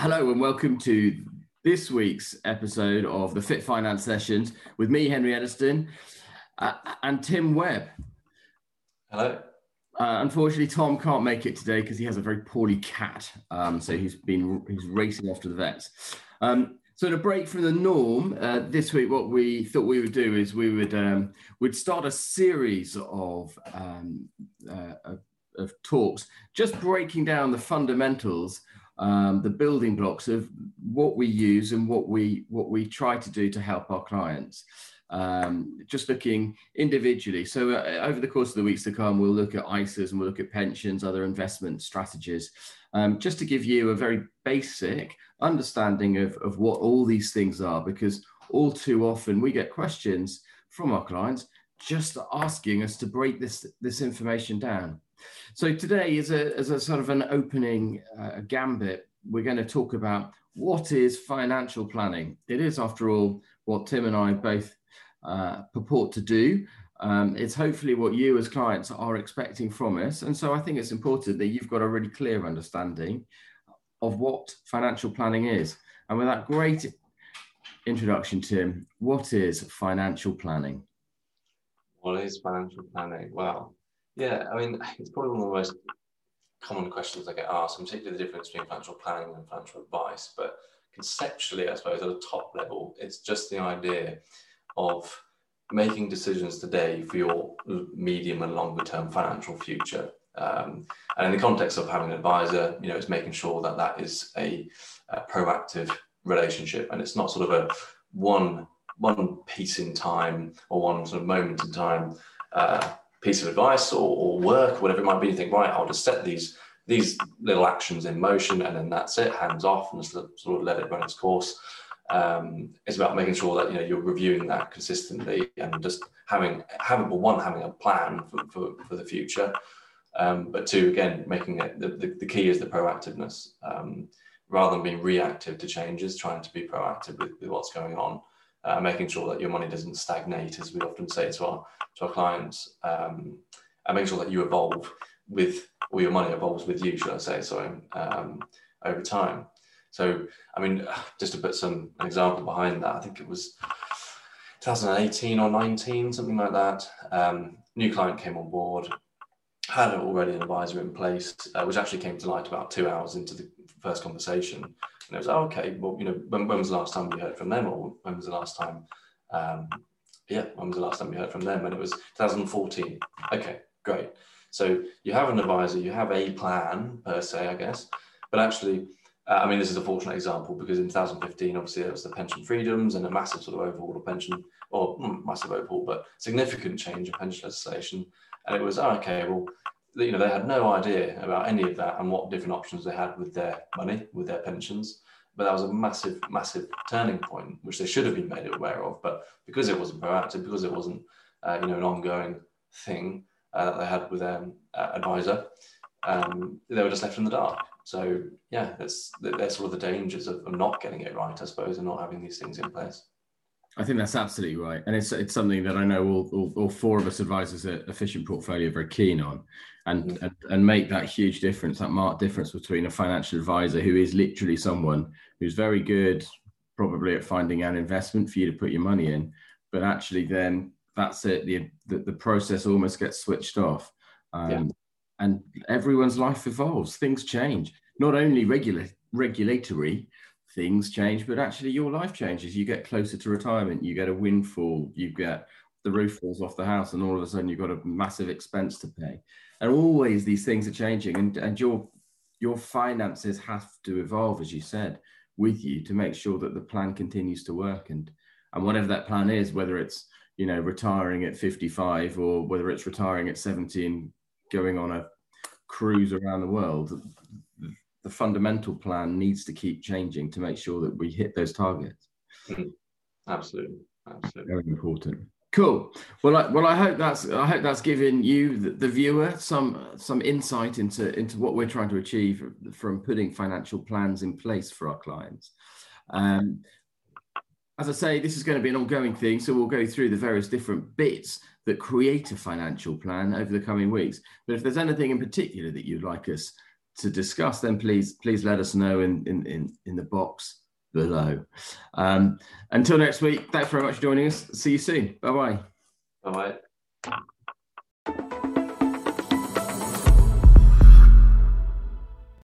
hello and welcome to this week's episode of the Fit Finance Sessions with me, Henry Ediston, uh, and Tim Webb. Hello. Uh, unfortunately, Tom can't make it today because he has a very poorly cat, um, so he's been he's racing off to the vets. Um, so to break from the norm, uh, this week what we thought we would do is we would um, would start a series of, um, uh, of, of talks, just breaking down the fundamentals um, the building blocks of what we use and what we what we try to do to help our clients. Um, just looking individually. So uh, over the course of the weeks to come, we'll look at ISAs and we'll look at pensions, other investment strategies, um, just to give you a very basic understanding of, of what all these things are, because all too often we get questions from our clients just asking us to break this, this information down. So today is a, as a sort of an opening uh, gambit. We're going to talk about what is financial planning. It is, after all, what Tim and I both uh, purport to do. Um, it's hopefully what you as clients are expecting from us. And so I think it's important that you've got a really clear understanding of what financial planning is. And with that great introduction, Tim, what is financial planning? What is financial planning? Well, yeah, I mean, it's probably one of the most common questions I get asked, and particularly the difference between financial planning and financial advice. But conceptually, I suppose at a top level, it's just the idea of making decisions today for your medium and longer term financial future. Um, and in the context of having an advisor, you know, it's making sure that that is a, a proactive relationship and it's not sort of a one one piece in time or one sort of moment in time uh, piece of advice or, or work, whatever it might be, you think, right, I'll just set these these little actions in motion and then that's it, hands off and just sort of let it run its course. Um, it's about making sure that you know you're reviewing that consistently and just having having well, one having a plan for, for, for the future, um, but two again making it the, the, the key is the proactiveness um, rather than being reactive to changes, trying to be proactive with, with what's going on uh, making sure that your money doesn't stagnate, as we often say to our to our clients, um, and making sure that you evolve with, or your money evolves with you, should I say, sorry, um, over time. So, I mean, just to put some an example behind that, I think it was 2018 or 19, something like that. Um, new client came on board, had already an advisor in place, uh, which actually came to light about two hours into the first conversation. And it was, oh, okay, well, you know, when, when was the last time you heard from them? Or when was the last time, um, yeah, when was the last time you heard from them? And it was 2014. Okay, great. So you have an advisor, you have a plan per se, I guess, but actually, uh, I mean, this is a fortunate example because in 2015, obviously, there was the pension freedoms and a massive sort of overhaul of pension, or mm, massive overhaul, but significant change in pension legislation. And it was, oh, okay, well, you know, they had no idea about any of that and what different options they had with their money, with their pensions. But that was a massive, massive turning point, which they should have been made aware of. But because it wasn't proactive, because it wasn't, uh, you know, an ongoing thing uh, that they had with their uh, advisor, um, they were just left in the dark. So yeah, that's that's sort of the dangers of, of not getting it right, I suppose, and not having these things in place. I think that's absolutely right, and it's it's something that I know all, all, all four of us advisors at Efficient Portfolio are very keen on, and, mm. and and make that huge difference, that marked difference between a financial advisor who is literally someone who's very good, probably at finding an investment for you to put your money in, but actually then that's it. The the, the process almost gets switched off, um, yeah. and everyone's life evolves. Things change, not only regular regulatory things change, but actually your life changes. You get closer to retirement, you get a windfall, you get the roof falls off the house, and all of a sudden you've got a massive expense to pay. And always these things are changing, and, and your your finances have to evolve, as you said, with you to make sure that the plan continues to work. And and whatever that plan is, whether it's you know retiring at 55 or whether it's retiring at 70 and going on a cruise around the world the fundamental plan needs to keep changing to make sure that we hit those targets. Mm-hmm. Absolutely, absolutely, very important. Cool. Well, I, well, I hope that's I hope that's given you, the, the, viewer, some some insight into into what we're trying to achieve from putting financial plans in place for our clients. Um, as I say, this is going to be an ongoing thing, so we'll go through the various different bits that create a financial plan over the coming weeks. But if there's anything in particular that you'd like us to discuss, then please please let us know in in in, in the box below. Um, until next week, thanks very much for joining us. See you soon. Bye bye. Bye bye.